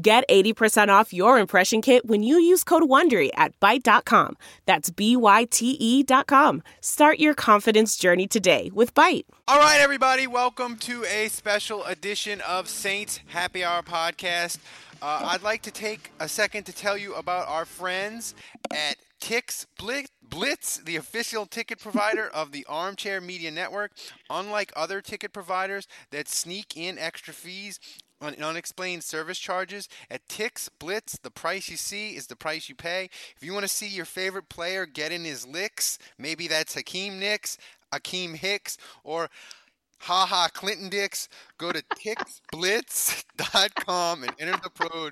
Get 80% off your impression kit when you use code WONDERY at Byte.com. That's B-Y-T-E dot com. Start your confidence journey today with Byte. All right, everybody, welcome to a special edition of Saints Happy Hour podcast. Uh, I'd like to take a second to tell you about our friends at Tix Blitz, Blitz, the official ticket provider of the Armchair Media Network. Unlike other ticket providers that sneak in extra fees, on unexplained service charges. At Tix Blitz, the price you see is the price you pay. If you want to see your favorite player get in his licks, maybe that's Hakeem Nicks, Akiem Hicks, or Ha Ha Clinton-Dix, go to tixblitz.com and enter the pro-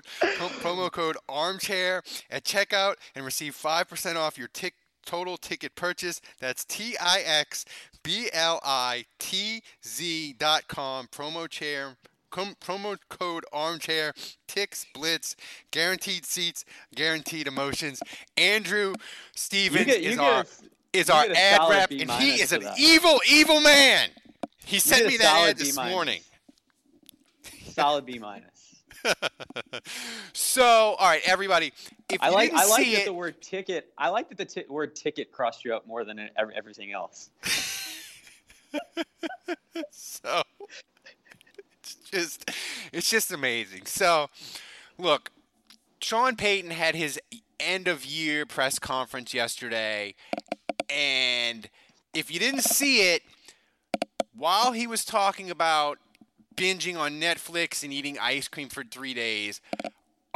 promo code armchair at checkout and receive 5% off your tick total ticket purchase. That's T I X B L I T Z dot com promo chair Com- promo code armchair Tix Blitz guaranteed seats guaranteed emotions andrew stevens get- you is our a- is our ad rep and he is an that. evil evil man he sent me that ad this minus. morning Solid B minus. so all right everybody if I you like I like see that it the word ticket. I like that the ti- word ticket crossed you up more than everything else. so just it's just amazing. So look, Sean Payton had his end of year press conference yesterday and if you didn't see it while he was talking about binging on Netflix and eating ice cream for 3 days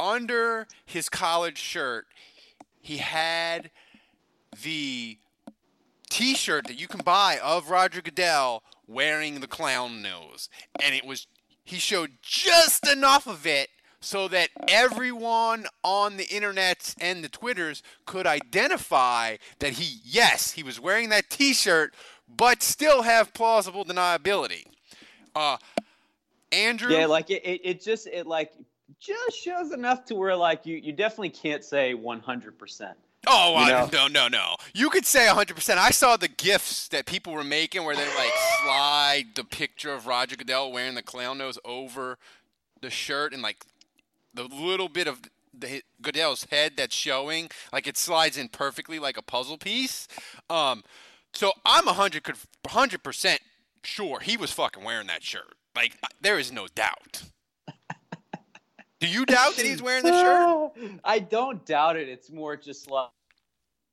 under his college shirt he had the T-shirt that you can buy of Roger Goodell wearing the clown nose, and it was he showed just enough of it so that everyone on the internet and the twitters could identify that he yes he was wearing that T-shirt, but still have plausible deniability. Uh, Andrew, Yeah, like it, it, it just it like just shows enough to where like you you definitely can't say 100. Oh, You I, know? no, no, no. You could say 100%. I saw the gifs that people were making where they like slide the picture of Roger Goodell wearing the clown nose over the shirt and like the little bit of the Goodell's head that's showing, like it slides in perfectly like a puzzle piece. Um, so I'm 100 100% sure he was fucking wearing that shirt. Like there is no doubt. Do you doubt that he's wearing the shirt? I don't doubt it. It's more just like,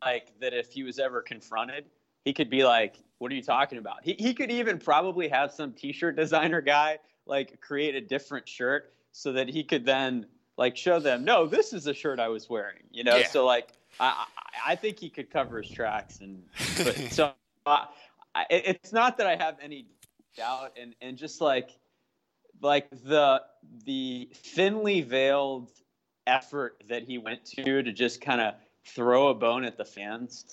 like that if he was ever confronted, he could be like, "What are you talking about?" He he could even probably have some T-shirt designer guy like create a different shirt so that he could then like show them, "No, this is the shirt I was wearing." You know, Yeah. so like I I I think he could cover his tracks and but, so uh, I, it's not that I have any doubt and and just like like the the thinly veiled effort that he went to to just kind of throw a bone at the fans.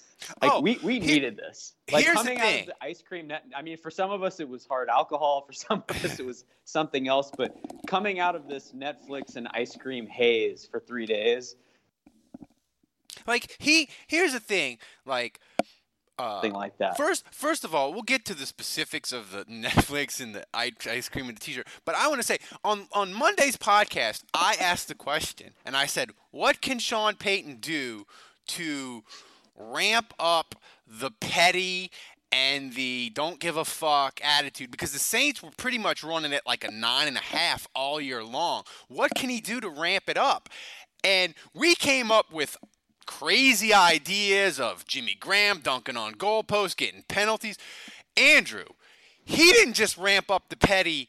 Like Oh, we, we here- needed this. Like here's the coming out thing. of the ice cream net. I mean, for some of us it was hard alcohol. For some of us it was something else. But coming out of this Netflix and ice cream haze for three days, Like he here's the thing, like uh, something like that. First, first of all, we'll get to the specifics of the Netflix and the ice cream and the T-shirt. But I want to say on on Monday's podcast, I asked the question, and I said, "What can Sean Payton do to ramp up the petty and the don't give a fuck attitude?" Because the Saints were pretty much running it like a nine and a half all year long. What can he do to ramp it up? And we came up with crazy ideas of Jimmy Graham dunking on goalposts, getting penalties. Andrew, he didn't just ramp up the petty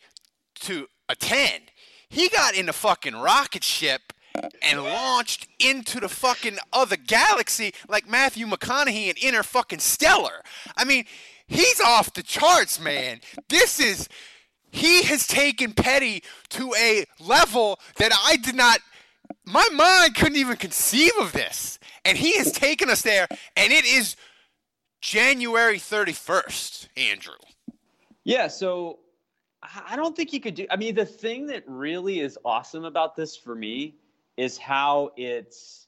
to a 10. He got in the fucking rocket ship and launched into the fucking other galaxy like Matthew McConaughey in Inner fucking Stellar. I mean, he's off the charts, man. This is he has taken petty to a level that I did not my mind couldn't even conceive of this. And he has taken us there, and it is January 31st, Andrew. Yeah, so I don't think you could do. I mean, the thing that really is awesome about this for me is how it's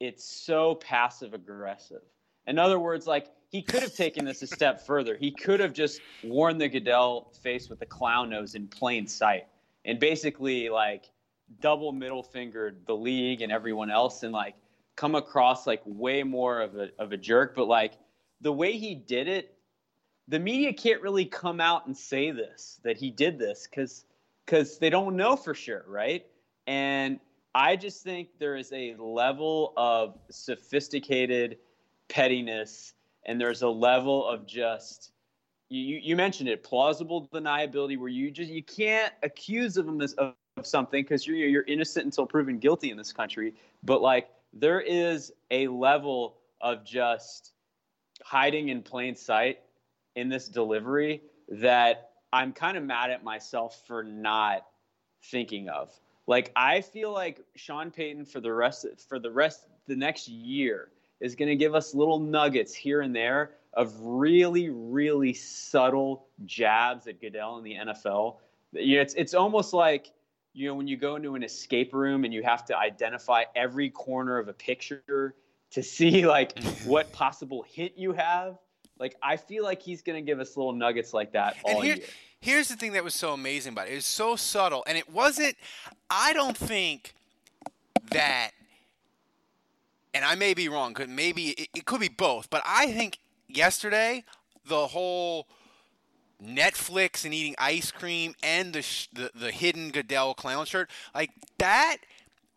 it's so passive aggressive. In other words, like he could have taken this a step further. He could have just worn the Goodell face with the clown nose in plain sight and basically like double middle fingered the league and everyone else and like come across like way more of a of a jerk. But like the way he did it, the media can't really come out and say this that he did this because because they don't know for sure, right? And I just think there is a level of sophisticated pettiness and there's a level of just you, you mentioned it plausible deniability where you just you can't accuse of them of, of something because you're you're innocent until proven guilty in this country but like there is a level of just hiding in plain sight in this delivery that I'm kind of mad at myself for not thinking of. Like I feel like Sean Payton for the rest for the rest the next year is going to give us little nuggets here and there of really really subtle jabs at Goodell in the NFL. It's it's almost like you know when you go into an escape room and you have to identify every corner of a picture to see like what possible hint you have. Like I feel like he's going to give us little nuggets like that all here, year. Here's the thing that was so amazing about it. It was so subtle, and it wasn't. I don't think that, and I may be wrong. Could maybe it, it could be both, but I think yesterday the whole Netflix and eating ice cream and the, sh- the the hidden Goodell clown shirt like that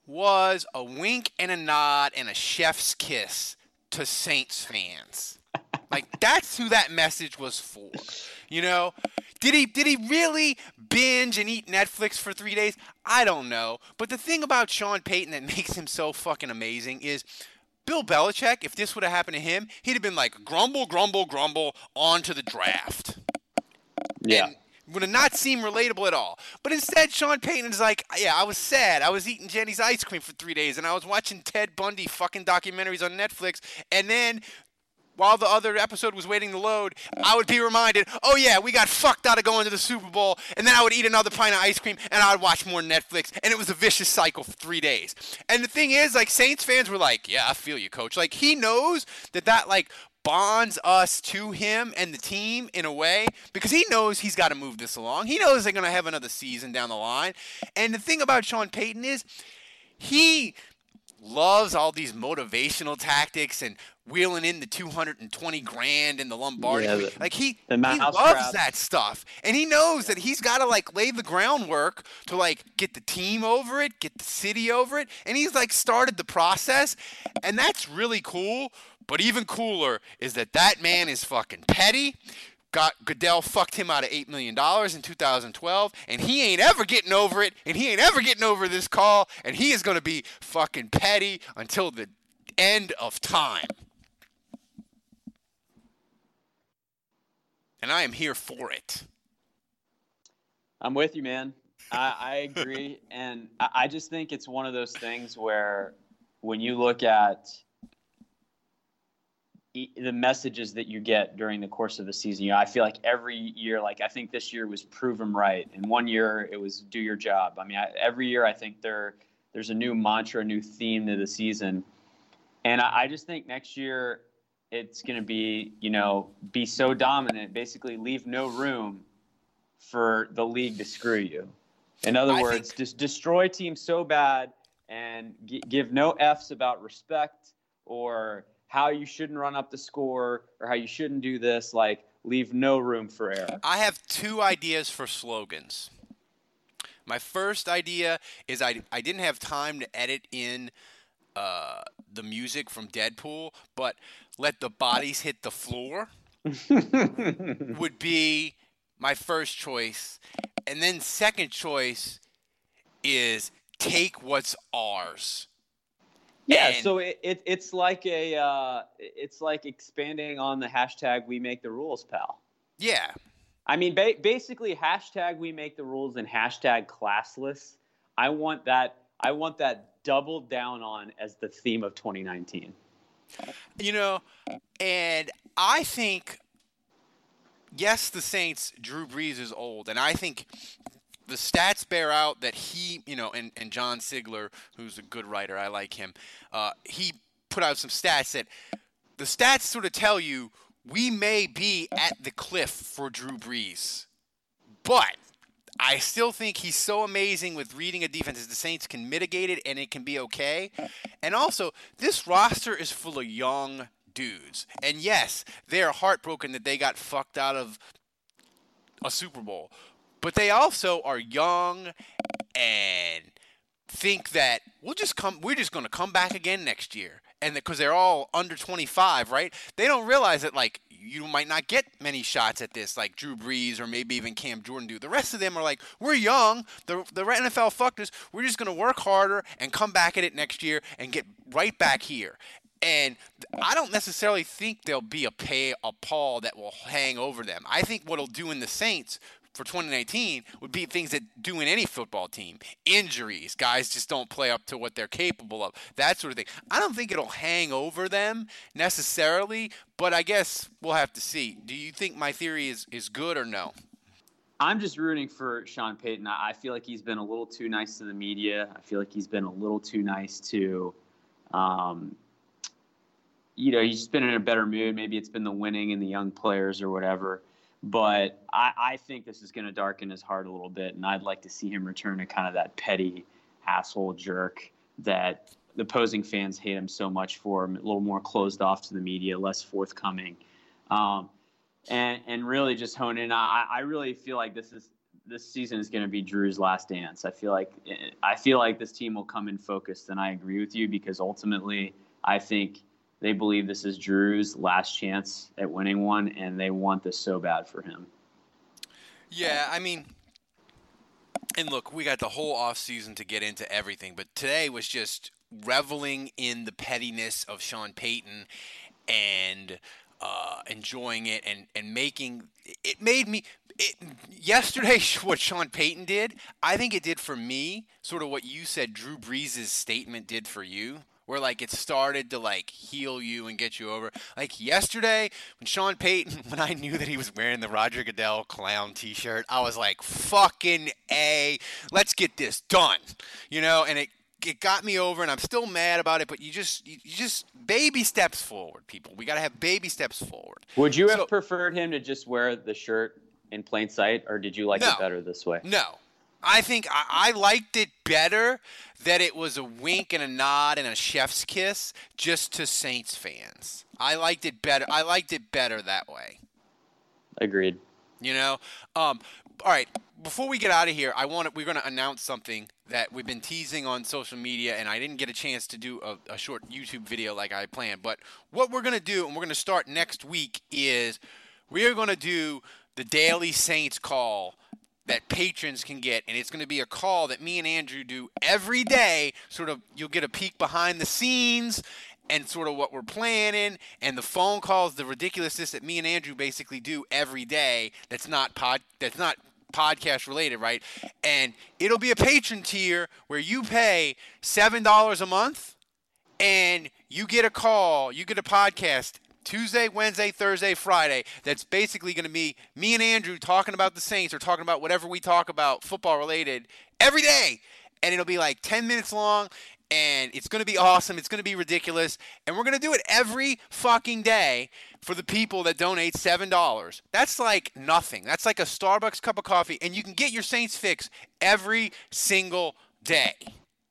was a wink and a nod and a chef's kiss to Saints fans. like that's who that message was for. You know, did he did he really binge and eat Netflix for 3 days? I don't know. But the thing about Sean Payton that makes him so fucking amazing is Bill Belichick, if this would have happened to him, he'd have been like grumble, grumble, grumble on to the draft. Yeah. And would not seem relatable at all. But instead, Sean Payton is like, yeah, I was sad. I was eating Jeni's ice cream for three days, and I was watching Ted Bundy fucking documentaries on Netflix, and then while the other episode was waiting to load, I would be reminded, oh yeah, we got fucked out of going to the Super Bowl, and then I would eat another pint of ice cream, and I would watch more Netflix, and it was a vicious cycle for three days. And the thing is, like Saints fans were like, yeah, I feel you, coach. Like he knows that that like bonds us to him and the team in a way because he knows he's got to move this along. He knows they're going to have another season down the line. And the thing about Sean Payton is he loves all these motivational tactics and wheeling in the 220 grand in the Lombardi. Yeah, the- like he, he loves trap. that stuff. And he knows that he's got to like lay the groundwork to like get the team over it, get the city over it. And he's like started the process. And that's really cool. But even cooler is that that man is fucking petty. Got Goodell fucked him out of eight million dollars in 2012, and he ain't ever getting over it, and he ain't ever getting over this call, and he is gonna be fucking petty until the end of time. And I am here for it. I'm with you, man. I, I agree, and I, I just think it's one of those things where when you look at the messages that you get during the course of the season, you know, I feel like every year, like I think this year was prove 'em right, and one year it was do your job. I mean, I, every year I think there there's a new mantra, a new theme to the season, and I, I just think next year it's going to be, you know, be so dominant, basically leave no room for the league to screw you. In other I words, think- just destroy teams so bad and g- give no f's about respect or how you shouldn't run up the score or how you shouldn't do this. Like, leave no room for error. I have two ideas for slogans. My first idea is I, I didn't have time to edit in uh, the music from Deadpool, but let the bodies hit the floor would be my first choice. And then second choice is take what's ours. Yeah, And- so it, it it's like a uh, it's like expanding on the hashtag we make the rules, pal. Yeah. I mean, ba- basically, hashtag we make the rules and hashtag classless. I want that. I want that doubled down on as the theme of 2019. You know, and I think yes, the Saints, Drew Brees is old, and I think the stats bear out that he, you know, and, and John Sigler, who's a good writer, I like him, uh, he put out some stats that the stats sort of tell you we may be at the cliff for Drew Brees. But I still think he's so amazing with reading a defense as the Saints can mitigate it and it can be okay. And also, this roster is full of young dudes. And yes, they're heartbroken that they got fucked out of a Super Bowl. But they also are young and think that we'll just come we're just going to come back again next year. And because they're all under 25 right? They don't realize that like you might not get many shots at this like drew brees or maybe even cam jordan do. The rest of them are like we're young. The, the nfl fucked us. We're just going to work harder and come back at it next year and get right back here. And I don't necessarily think there'll be a pay a pall that will hang over them. I think what'll do in the Saints for 2019 would be things that do in any football team. Injuries. Guys just don't play up to what they're capable of. That sort of thing. I don't think it'll hang over them necessarily but i guess we'll have to see. Do you think my theory is, is good or no? I'm just rooting for sean payton. I feel like he's been a little too nice to the media. I feel like he's been a little too nice to um, you know he's been in a better mood. Maybe it's been the winning and the young players or whatever but I, I think this is going to darken his heart a little bit, and I'd like to see him return to kind of that petty asshole jerk that the opposing fans hate him so much for. A little more closed off to the media, less forthcoming, um, and and really just hone in. I, I really feel like this is this season is going to be Drew's last dance. I feel like I feel like this team will come in focused, and I agree with you because ultimately I think they believe this is Drew's last chance at winning one, and they want this so bad for him. Yeah, I mean, and look, we got the whole off season to get into everything, but today was just reveling in the pettiness of Sean Payton and uh, enjoying it and, and making it made me it, yesterday what Sean Payton did I think it did for me sort of what you said Drew Brees' statement did for you where like it started to like heal you and get you over. Like yesterday when Sean Payton, when I knew that he was wearing the Roger Goodell clown T-shirt, I was like, "Fucking a, let's get this done," you know. And it it got me over, and I'm still mad about it. But you just you, just baby steps forward, people. We got to have baby steps forward. Would you so, have preferred him to just wear the shirt in plain sight, or did you like no, it better this way? No, I think I, I, liked it better that it was a wink and a nod and a chef's kiss just to Saints fans. I liked it better. I liked it better that way. Agreed. You know, um, all right. Before we get out of here, I want to, we're going to announce something that we've been teasing on social media, and I didn't get a chance to do a, a short YouTube video like I planned. But what we're going to do, and we're going to start next week, is we are going to do the Daily Saints call that patrons can get, and it's going to be a call that me and Andrew do every day. Sort of, you'll get a peek behind the scenes and sort of what we're planning, and the phone calls, the ridiculousness that me and Andrew basically do every day. That's not pod. That's not podcast related, right? And it'll be a patron tier where you pay seven dollars a month, and you get a call, you get a podcast Tuesday, Wednesday, Thursday, Friday. That's basically going to be me and Andrew talking about the Saints or talking about whatever we talk about football related every day. And it'll be like 10 minutes long and it's going to be awesome. It's going to be ridiculous. And we're going to do it every fucking day for the people that donate $7. That's like nothing. That's like a Starbucks cup of coffee. And you can get your Saints fix every single day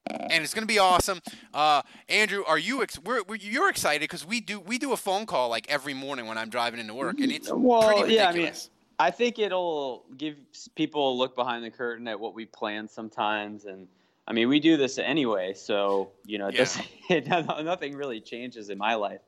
and it's going to be awesome. Uh, Andrew, are you ex- we're, we're, you're excited because we do we do a phone call like every morning when I'm driving into work, and it's well. Yeah, I mean, I think it'll give people a look behind the curtain at what we plan sometimes, and I mean, we do this anyway, so you know, yeah. it nothing really changes in my life.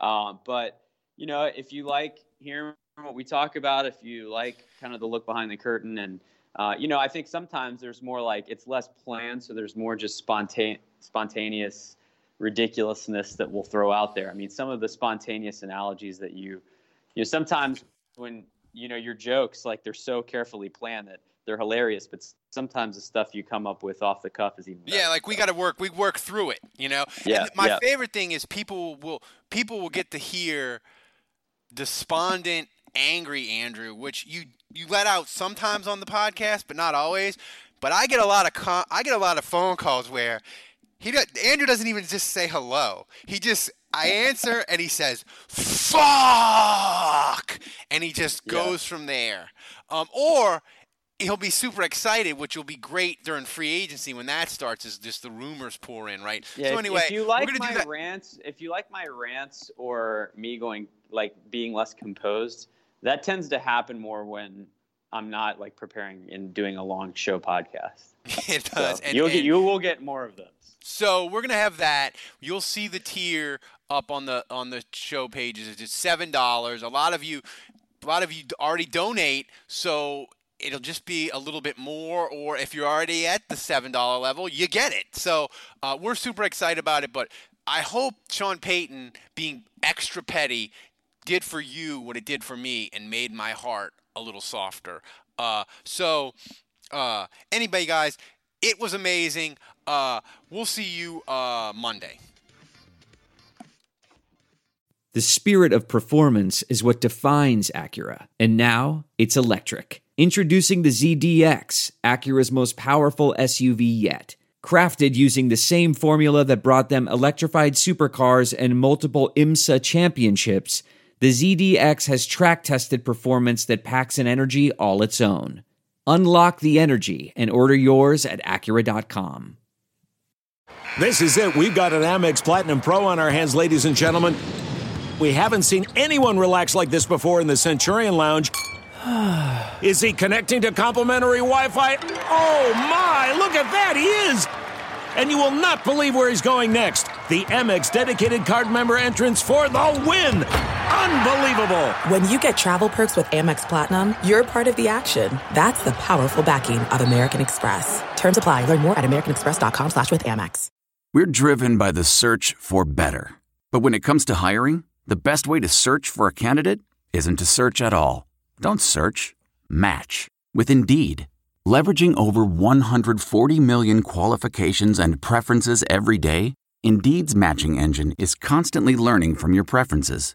Um, but you know, if you like hearing what we talk about, if you like kind of the look behind the curtain and uh, you know, I think sometimes there's more like it's less planned, so there's more just spontane- spontaneous ridiculousness that we'll throw out there. I mean, some of the spontaneous analogies that you, you know, sometimes when you know your jokes like they're so carefully planned that they're hilarious, but sometimes the stuff you come up with off the cuff is even better. Yeah, like we got to work. We work through it, you know. Yeah, And my yeah. favorite thing is people will people will get to hear despondent, angry Andrew, which you you let out sometimes on the podcast, but not always. But I get a lot of I get a lot of phone calls where he does, Andrew doesn't even just say hello. He just I answer and he says fuck, and he just Yeah. goes from there. Um, or he'll be super excited, which will be great during free agency when that starts. Is just the rumors pour in, right? Yeah, so if- anyway, if you like my rants, if you like my rants or me going like being less composed, that tends to happen more when I'm not like preparing and doing a long show podcast. it So does. and, you'll get you will get more of those. so we're gonna have that. You'll see the tier up on the on the show pages. It's just seven dollars. A lot of you, a lot of you already donate, so it'll just be a little bit more. Or if you're already at the seven dollar level, you get it. So uh, we're super excited about it. But I hope Sean Payton being extra petty did for you what it did for me and made my heart a little softer. Uh, so, uh, guys, it was amazing. Uh, we'll see you uh, Monday. The spirit of performance is what defines Acura, and now it's electric. Introducing the ZDX, Acura's most powerful SUV yet. Crafted using the same formula that brought them electrified supercars and multiple IMSA championships, the ZDX has track tested performance that packs an energy all its own. Unlock the energy and order yours at Acura.com. This is it. We've got an Amex Platinum Pro on our hands, ladies and gentlemen. We haven't seen anyone relax like this before in the Centurion Lounge. Is he connecting to complimentary Wi Fi? Oh my, look at that, he is! And you will not believe where he's going next. The Amex dedicated card member entrance for the win! Unbelievable! When you get travel perks with Amex Platinum, you're part of the action. That's the powerful backing of American Express. Terms apply. Learn more at americanexpress.com slash with Amex. We're driven by the search for better. But when it comes to hiring, the best way to search for a candidate isn't to search at all. Don't search, match with Indeed. Leveraging over 140 million qualifications and preferences every day, Indeed's matching engine is constantly learning from your preferences.